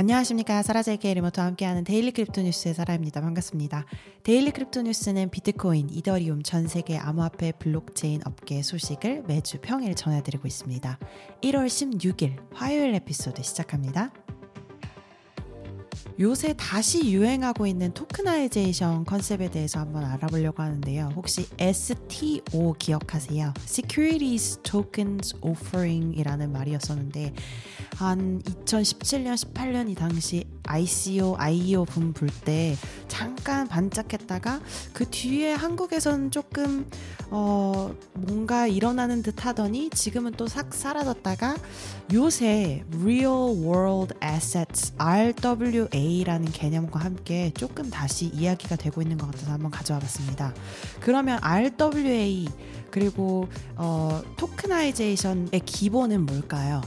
안녕하십니까. 사라제이케 remote와 함께하는 Daily Crypto 뉴스의 사라입니다. 반갑습니다. Daily Crypto 뉴스는 비트코인, 이더리움, 전 세계 암호화폐 블록체인 업계 소식을 매주 평일 전해드리고 있습니다. 1월 16일 화요일 에피소드 시작합니다. 요새 다시 유행하고 있는 tokenization 컨셉에 대해서 한번 알아보려고 하는데요. 혹시 STO 기억하세요? Securities Tokens Offering이라는 말이었었는데 한 2017년, 18년 이 당시 ICO, IEO 붐불때 잠깐 반짝했다가 그 뒤에 한국에선 조금 어 뭔가 일어나는 듯 하더니 지금은 또 싹 사라졌다가 요새 Real World Assets RWA라는 개념과 함께 조금 다시 이야기가 되고 있는 것 같아서 한번 가져와 봤습니다. 그러면 RWA 그리고 어, tokenization의 기본은 뭘까요?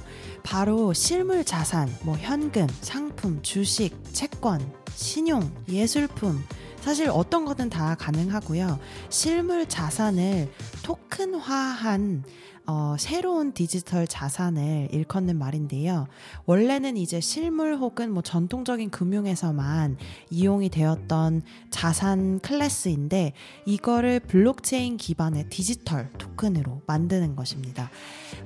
바로 실물 자산, 뭐 현금, 상품, 주식, 채권, 신용, 예술품, 사실 어떤 거든 다 가능하고요. 실물 자산을 토큰화한 어, 새로운 디지털 자산을 일컫는 말인데요. 원래는 이제 실물 혹은 뭐 전통적인 금융에서만 이용이 되었던 자산 클래스인데 이거를 블록체인 기반의 디지털 토큰으로 만드는 것입니다.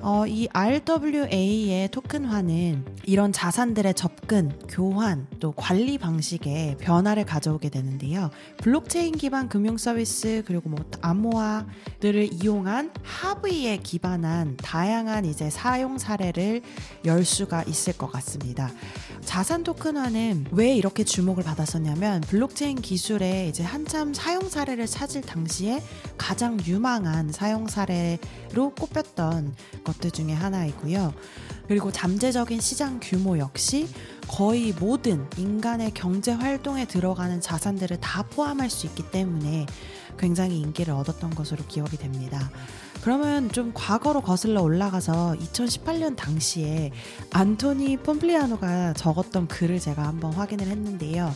어, 이 RWA의 토큰화는 이런 자산들의 접근, 교환, 또 관리 방식에 변화를 가져오게 되는데요. 블록체인 기반 금융 서비스 그리고 뭐 암호화들을 이용한 하브에 기반한 다양한 이제 사용 사례를 열 수가 있을 것 같습니다. 자산 토큰화는 왜 이렇게 주목을 받았었냐면 블록체인 기술에 이제 한참 사용 사례를 찾을 당시에 가장 유망한 사용 사례로 꼽혔던 것들 중에 하나이고요. 그리고 잠재적인 시장 규모 역시 거의 모든 인간의 경제 활동에 들어가는 자산들을 다 포함할 수 있기 때문에 굉장히 인기를 얻었던 것으로 기억이 됩니다. 그러면 좀 과거로 거슬러 올라가서 2018년 당시에 안토니 폼플리아노가 적었던 글을 제가 한번 확인을 했는데요.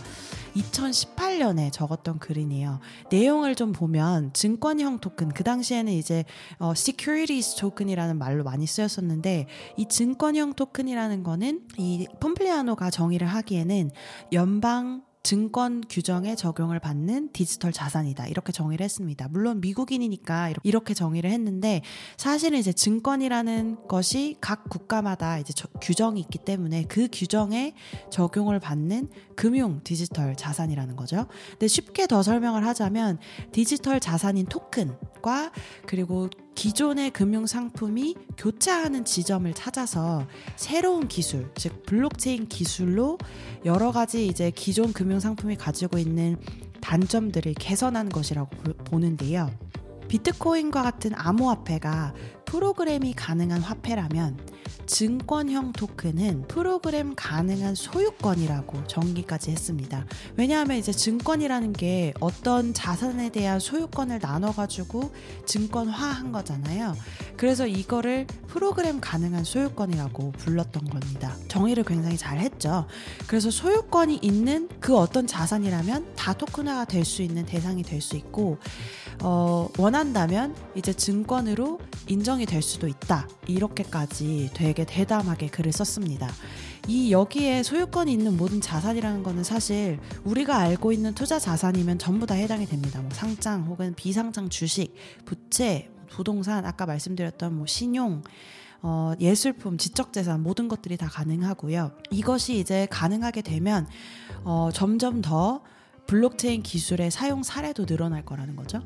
2018년에 적었던 글이네요. 내용을 좀 보면 증권형 토큰 그 당시에는 이제 어, securities 토큰이라는 말로 많이 쓰였었는데 이 증권형 토큰이라는 거는 이 폼플리아노가 정의를 하기에는 연방 증권 규정에 적용을 받는 디지털 자산이다. 이렇게 정의를 했습니다. 물론 미국인이니까 이렇게 정의를 했는데 사실은 이제 증권이라는 것이 각 국가마다 이제 규정이 있기 때문에 그 규정에 적용을 받는 금융 디지털 자산이라는 거죠. 근데 쉽게 더 설명을 하자면 디지털 자산인 토큰과 그리고 기존의 금융 상품이 교차하는 지점을 찾아서 새로운 기술, 즉 블록체인 기술로 여러 가지 이제 기존 금융 상품이 가지고 있는 단점들을 개선한 것이라고 보는데요. 비트코인과 같은 암호화폐가 프로그램이 가능한 화폐라면 증권형 토큰은 프로그램 가능한 소유권이라고 정의까지 했습니다. 왜냐하면 이제 증권이라는 게 어떤 자산에 대한 소유권을 나눠가지고 증권화한 거잖아요. 그래서 이거를 프로그램 가능한 소유권이라고 불렀던 겁니다. 정의를 굉장히 잘 했죠. 그래서 소유권이 있는 그 어떤 자산이라면 다 토큰화가 될 수 있는 대상이 될 수 있고, 어, 원한다면 이제 증권으로 인정이 될 수도 있다. 이렇게까지 되게 대담하게 글을 썼습니다. 이 여기에 소유권이 있는 모든 자산이라는 거는 사실 우리가 알고 있는 투자 자산이면 전부 다 해당이 됩니다. 뭐 상장 혹은 비상장 주식, 부채, 부동산, 아까 말씀드렸던 뭐 신용, 어, 예술품, 지적재산 모든 것들이 다 가능하고요. 이것이 이제 가능하게 되면 어, 점점 더 블록체인 기술의 사용 사례도 늘어날 거라는 거죠.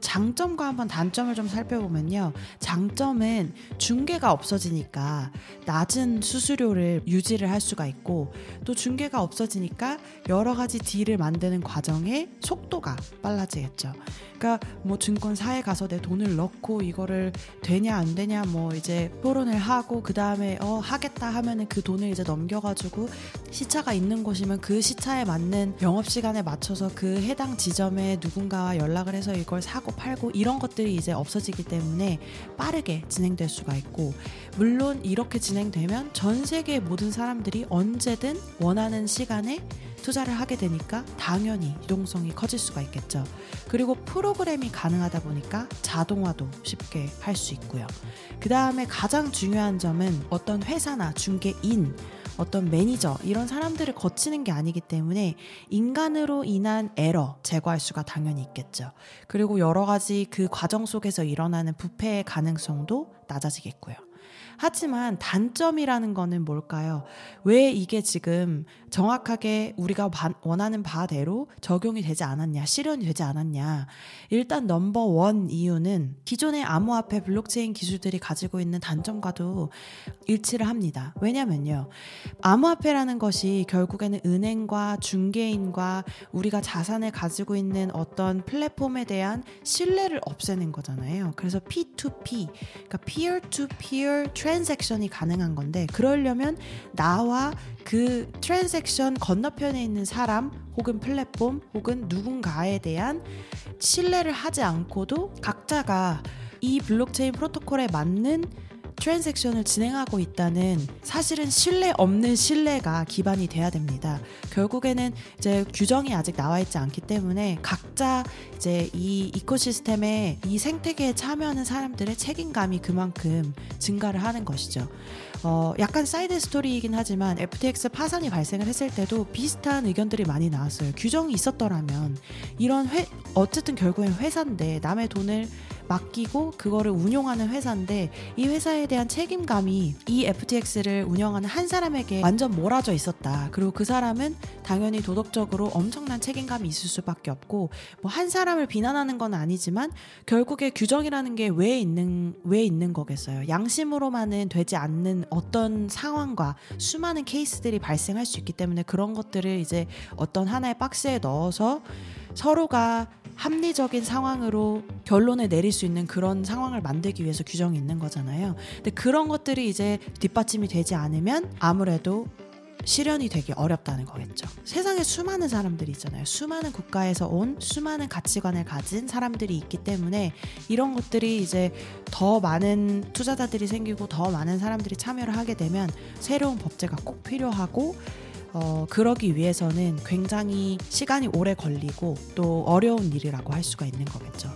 장점과 한번 단점을 좀 살펴보면요. 장점은 중개가 없어지니까 낮은 수수료를 유지를 할 수가 있고 또 중개가 없어지니까 여러 가지 딜을 만드는 과정에 속도가 빨라지겠죠. 그러니까 뭐 증권사에 가서 내 돈을 넣고 이거를 되냐 안 되냐 뭐 이제 토론을 하고 그 다음에 어 하겠다 하면은 그 돈을 이제 넘겨가지고 시차가 있는 곳이면 그 시차에 맞는 영업 시간에 맞춰 서 그 해당 지점에 누군가와 연락을 해서 이걸 사고 팔고 이런 것들이 이제 없어지기 때문에 빠르게 진행될 수가 있고 물론 이렇게 진행되면 전 세계 모든 사람들이 언제든 원하는 시간에 투자를 하게 되니까 당연히 유동성이 커질 수가 있겠죠. 그리고 프로그램이 가능하다 보니까 자동화도 쉽게 할 수 있고요. 그 다음에 가장 중요한 점은 어떤 회사나 중개인 어떤 매니저 이런 사람들을 거치는 게 아니기 때문에 인간으로 인한 에러 제거할 수가 당연히 있겠죠. 그리고 여러 가지 그 과정 속에서 일어나는 부패의 가능성도 낮아지겠고요. 하지만 단점이라는 거는 뭘까요? 왜 이게 지금 정확하게 우리가 원하는 바대로 적용이 되지 않았냐, 실현이 되지 않았냐. 일단 number one 이유는 기존의 암호화폐 블록체인 기술들이 가지고 있는 단점과도 일치를 합니다. 왜냐면요. 암호화폐라는 것이 결국에는 은행과 중개인과 우리가 자산을 가지고 있는 어떤 플랫폼에 대한 신뢰를 없애는 거잖아요. 그래서 P2P, 그러니까 peer-to-peer transaction이 가능한 건데 그러려면 나와 그 transaction 건너편에 있는 사람 혹은 플랫폼 혹은 누군가에 대한 신뢰를 하지 않고도 각자가 이 블록체인 프로토콜에 맞는 transaction을 진행하고 있다는 사실은 신뢰 없는 신뢰가 기반이 돼야 됩니다. 결국에는 이제 규정이 아직 나와 있지 않기 때문에 각자 이제 이 ecosystem에 이 생태계에 참여하는 사람들의 책임감이 그만큼 증가를 하는 것이죠. 어, 약간 side story이긴 하지만 FTX 파산이 발생을 했을 때도 비슷한 의견들이 많이 나왔어요. 규정이 있었더라면 이런 회, 어쨌든 결국엔 회사인데 남의 돈을 맡기고 그거를 운용하는 회사인데 이 회사에 대한 책임감이 이 FTX를 운영하는 한 사람에게 완전 몰아져 있었다. 그리고 그 사람은 당연히 도덕적으로 엄청난 책임감이 있을 수밖에 없고 뭐 한 사람을 비난하는 건 아니지만 결국에 규정이라는 게 왜 있는 왜 있는 거겠어요. 양심으로만은 되지 않는 어떤 상황과 수많은 케이스들이 발생할 수 있기 때문에 그런 것들을 이제 어떤 하나의 박스에 넣어서 서로가 합리적인 상황으로 결론을 내릴 수 있는 그런 상황을 만들기 위해서 규정이 있는 거잖아요. 근데 그런 것들이 이제 뒷받침이 되지 않으면 아무래도 실현이 되기 어렵다는 거겠죠. 세상에 수많은 사람들이 있잖아요. 수많은 국가에서 온 수많은 가치관을 가진 사람들이 있기 때문에 이런 것들이 이제 더 많은 투자자들이 생기고 더 많은 사람들이 참여를 하게 되면 새로운 법제가 꼭 필요하고 어, 그러기 위해서는 굉장히 시간이 오래 걸리고 또 어려운 일이라고 할 수가 있는 거겠죠.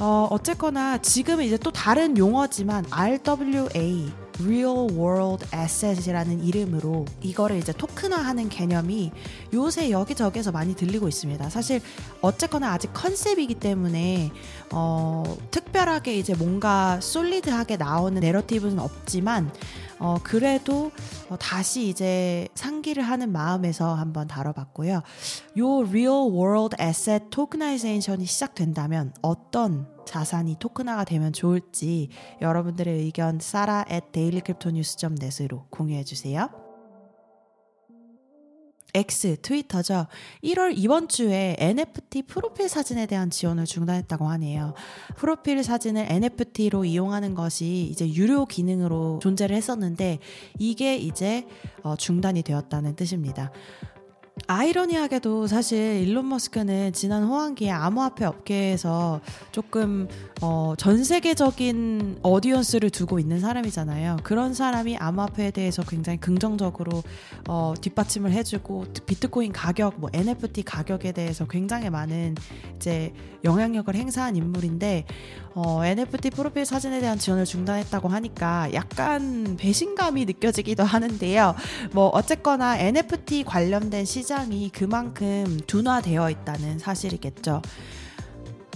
어, 어쨌거나 지금은 이제 또 다른 용어지만 RWA Real World Asset이라는 이름으로 이거를 이제 토큰화하는 개념이 요새 여기저기서 많이 들리고 있습니다. 사실 어쨌거나 아직 컨셉이기 때문에 어, 특별하게 이제 뭔가 솔리드하게 나오는 내러티브는 없지만 어, 그래도 어, 다시 이제 상기를 하는 마음에서 한번 다뤄봤고요. 요 Real World Asset Tokenization이 시작된다면 어떤 자산이 토큰화가 되면 좋을지 여러분들의 의견 사라 at dailycryptonews.net으로 공유해 주세요. X 트위터죠. 1월 이번 주에 NFT 프로필 사진에 대한 지원을 중단했다고 하네요. 프로필 사진을 NFT로 이용하는 것이 이제 유료 기능으로 존재를 했었는데 이게 이제 어, 중단이 되었다는 뜻입니다. 아이러니하게도 사실 일론 머스크는 지난 호황기에 암호화폐 업계에서 조금 어, 전 세계적인 어디언스를 두고 있는 사람이잖아요. 그런 사람이 암호화폐에 대해서 굉장히 긍정적으로 어, 뒷받침을 해주고 비트코인 가격, 뭐 NFT 가격에 대해서 굉장히 많은 이제 영향력을 행사한 인물인데 어, NFT 프로필 사진에 대한 지원을 중단했다고 하니까 약간 배신감이 느껴지기도 하는데요. 뭐 어쨌거나 NFT 관련된 시장이 그만큼 둔화되어 있다는 사실이겠죠.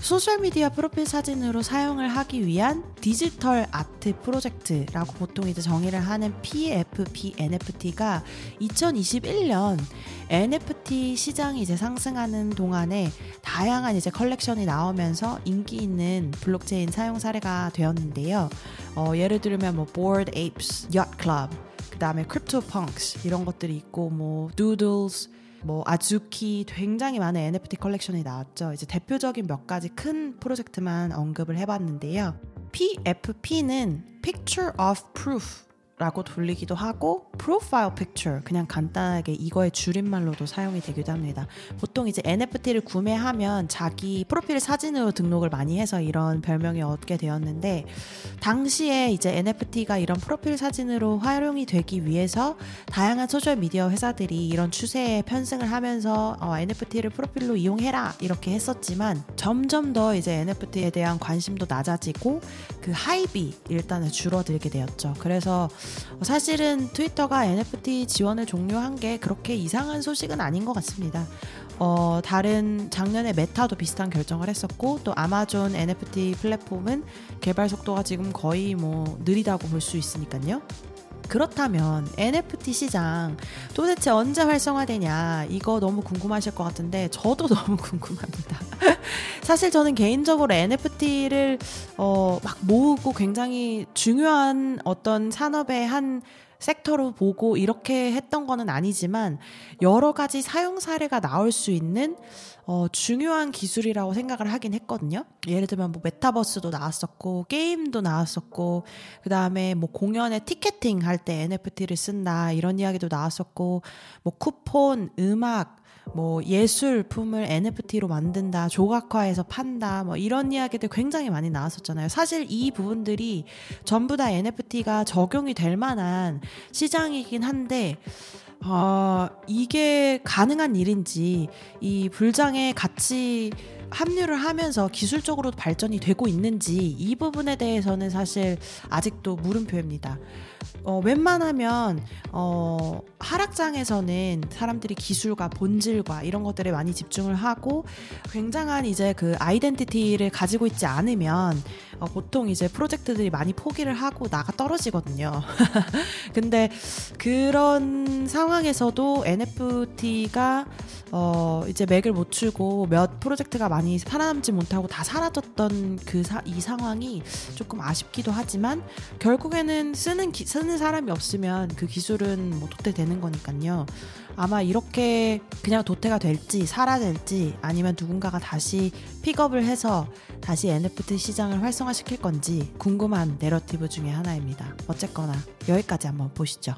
소셜미디어 프로필 사진으로 사용을 하기 위한 디지털 아트 프로젝트라고 보통 이제 정의를 하는 PFP NFT가 2021년 NFT 시장이 이제 상승하는 동안에 다양한 이제 컬렉션이 나오면서 인기 있는 블록체인 사용 사례가 되었는데요. 어, 예를 들면 뭐 Bored Apes Yacht Club, 그 다음에 CryptoPunks 이런 것들이 있고 뭐 Doodles 뭐 Azuki 굉장히 많은 NFT 컬렉션이 나왔죠. 이제 대표적인 몇 가지 큰 프로젝트만 언급을 해봤는데요. PFP는 Picture of Proof 라고 돌리기도 하고 profile picture 그냥 간단하게 이거의 줄임말로도 사용이 되기도 합니다. 보통 이제 NFT를 구매하면 자기 프로필 사진으로 등록을 많이 해서 이런 별명이 얻게 되었는데 당시에 이제 NFT가 이런 프로필 사진으로 활용이 되기 위해서 다양한 소셜 미디어 회사들이 이런 추세에 편승을 하면서 어, NFT를 프로필로 이용해라 이렇게 했었지만 점점 더 이제 NFT에 대한 관심도 낮아지고 그 하이비 일단은 줄어들게 되었죠. 그래서 사실은 트위터가 NFT 지원을 종료한 게 그렇게 이상한 소식은 아닌 것 같습니다. 어, 다른 작년에 메타도 비슷한 결정을 했었고 또 아마존 NFT 플랫폼은 개발 속도가 지금 거의 뭐 느리다고 볼 수 있으니까요. 그렇다면 NFT 시장 도대체 언제 활성화되냐 이거 너무 궁금하실 것 같은데 저도 너무 궁금합니다. 사실 저는 개인적으로 NFT를 어, 막 모으고 굉장히 중요한 어떤 산업의 한 섹터로 보고 이렇게 했던 거는 아니지만 여러 가지 사용 사례가 나올 수 있는 어, 중요한 기술이라고 생각을 하긴 했거든요. 예를 들면 뭐 메타버스도 나왔었고 게임도 나왔었고 그 다음에 뭐 공연에 티켓팅 할 때 NFT를 쓴다 이런 이야기도 나왔었고 뭐 쿠폰, 음악 뭐 예술품을 NFT로 만든다, 조각화해서 판다, 뭐 이런 이야기들 굉장히 많이 나왔었잖아요. 사실 이 부분들이 전부 다 NFT가 적용이 될 만한 시장이긴 한데, 어, 이게 가능한 일인지, 이 불장의 가치 합류를 하면서 기술적으로 발전이 되고 있는지 이 부분에 대해서는 사실 아직도 물음표입니다. 어, 웬만하면 어, 하락장에서는 사람들이 기술과 본질 과 이런 것들에 많이 집중을 하고 굉장한 이제 그 아이덴티티를 가지고 있지 않으면 어, 보통 이제 프로젝트들이 많이 포기를 하고 나가 떨어지거든요. 근데 그런 상황에서도 NFT가 어, 이제 맥을 못 추고 몇 프로젝트가 많이 살아남지 못하고 다 사라졌던 그 이 상황이 조금 아쉽기도 하지만 결국에는 쓰는 기, 쓰는 사람이 없으면 그 기술은 뭐 도태되는 거니까요. 아마 이렇게 그냥 도태가 될지 사라질지 아니면 누군가가 다시 픽업을 해서 다시 NFT 시장을 활성화시킬 건지 궁금한 내러티브 중에 하나입니다. 어쨌거나 여기까지 한번 보시죠.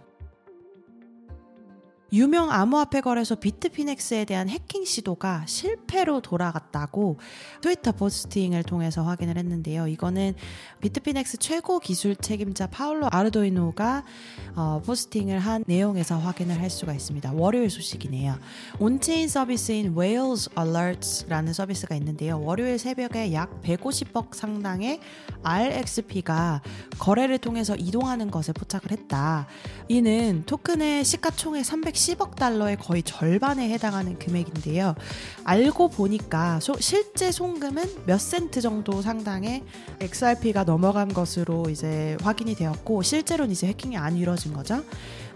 유명 암호화폐 거래소 비트피넥스에 대한 해킹 시도가 실패로 돌아갔다고 트위터 포스팅을 통해서 확인을 했는데요. 이거는 비트피넥스 최고 기술 책임자 파울로 아르도이노가 어, 포스팅을 한 내용에서 확인을 할 수가 있습니다. 월요일 소식이네요. on-chain 서비스인 Whales Alerts라는 서비스가 있는데요. 월요일 새벽에 약 150억 상당의 XRP가 거래를 통해서 이동하는 것을 포착을 했다. 이는 토큰의 시가총액 300 310억 달러의 거의 절반에 해당하는 금액인데요. 알고 보니까 소, 실제 송금은 몇 센트 정도 상당의 XRP가 넘어간 것으로 이제 확인이 되었고 실제로는 이제 해킹이 안 이루어진 거죠.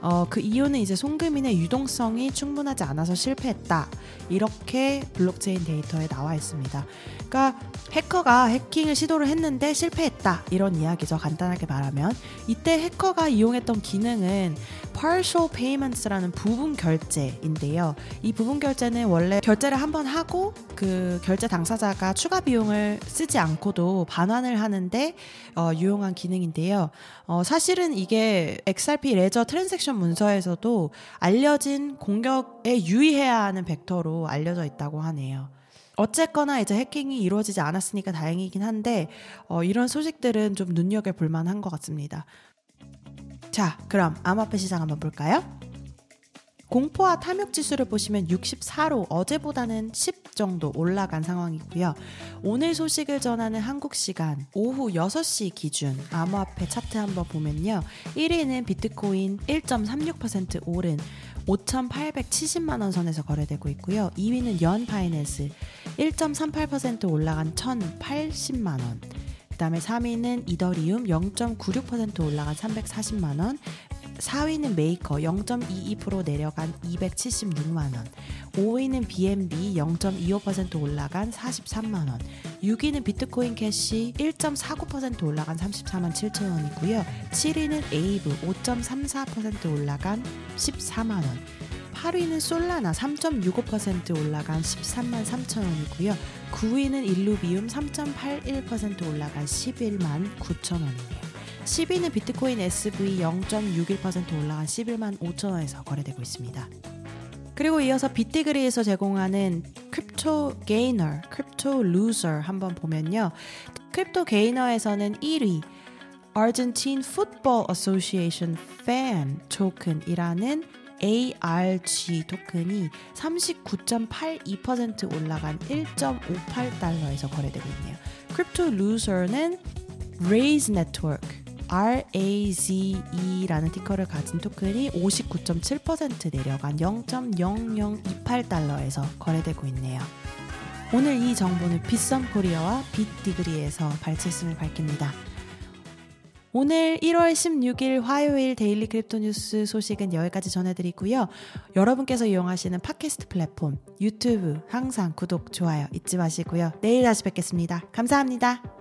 어, 그 이유는 이제 송금인의 유동성이 충분하지 않아서 실패했다. 이렇게 블록체인 데이터에 나와 있습니다. 그러니까 해커가 해킹을 시도를 했는데 실패했다. 이런 이야기죠. 간단하게 말하면. 이때 해커가 이용했던 기능은 partial payments라는 부분 결제인데요. 이 부분 결제는 원래 결제를 한번 하고 그 결제 당사자가 추가 비용을 쓰지 않고도 반환을 하는데 어, 유용한 기능인데요. 어, 사실은 이게 XRP 레저 트랜잭션 문서에서도 알려진 공격에 유의해야 하는 벡터로 알려져 있다고 하네요. 어쨌거나 이제 해킹이 이루어지지 않았으니까 다행이긴 한데 어, 이런 소식들은 좀 눈여겨 볼 만한 것 같습니다. 자, 그럼 암호화폐 시장 한번 볼까요? 공포와 탐욕 지수를 보시면 64로 어제보다는 10 정도 올라간 상황이고요. 오늘 소식을 전하는 한국 시간 오후 6시 기준 암호화폐 차트 한번 보면요. 1위는 비트코인 1.36% 오른 5,870만 원 선에서 거래되고 있고요. 2위는 연 파이낸스 1.38% 올라간 1,080만 원. 그다음에 3위는 이더리움 0.96% 올라간 340만 원. 4위는 메이커 0.22% 내려간 276만 원. 5위는 BNB 0.25% 올라간 43만 원. 6위는 비트코인 캐시 1.49% 올라간 34만 7천 원이고요. 7위는 에이브 5.34% 올라간 14만 원. 8위는 솔라나 3.65% 올라간 13만 3천 원이고요. 9위는 일루비움 3.81% 올라간 11만 9천 원이네요. 10위는 비트코인 SV 0.61% 올라간 11만 5천 원에서 거래되고 있습니다. 그리고 이어서 빗디그리에서 제공하는 crypto gainer, crypto loser 한번 보면요. crypto gainer에서는 1위 Argentine Football Association Fan 토큰이라는 ARG 토큰이 39.82% 올라간 1.58달러에서 거래되고 있네요. crypto loser는 Raise Network RAZE라는 ticker를 가진 토큰이 59.7% 내려간 0.0028달러에서 거래되고 있네요. 오늘 이 정보는 빗썸 코리아와 빗디그리에서 발췌했음을 밝힙니다. 오늘 1월 16일 화요일 daily crypto 뉴스 소식은 여기까지 전해드리고요. 여러분께서 이용하시는 팟캐스트 플랫폼, 유튜브 항상 구독, 좋아요 잊지 마시고요. 내일 다시 뵙겠습니다. 감사합니다.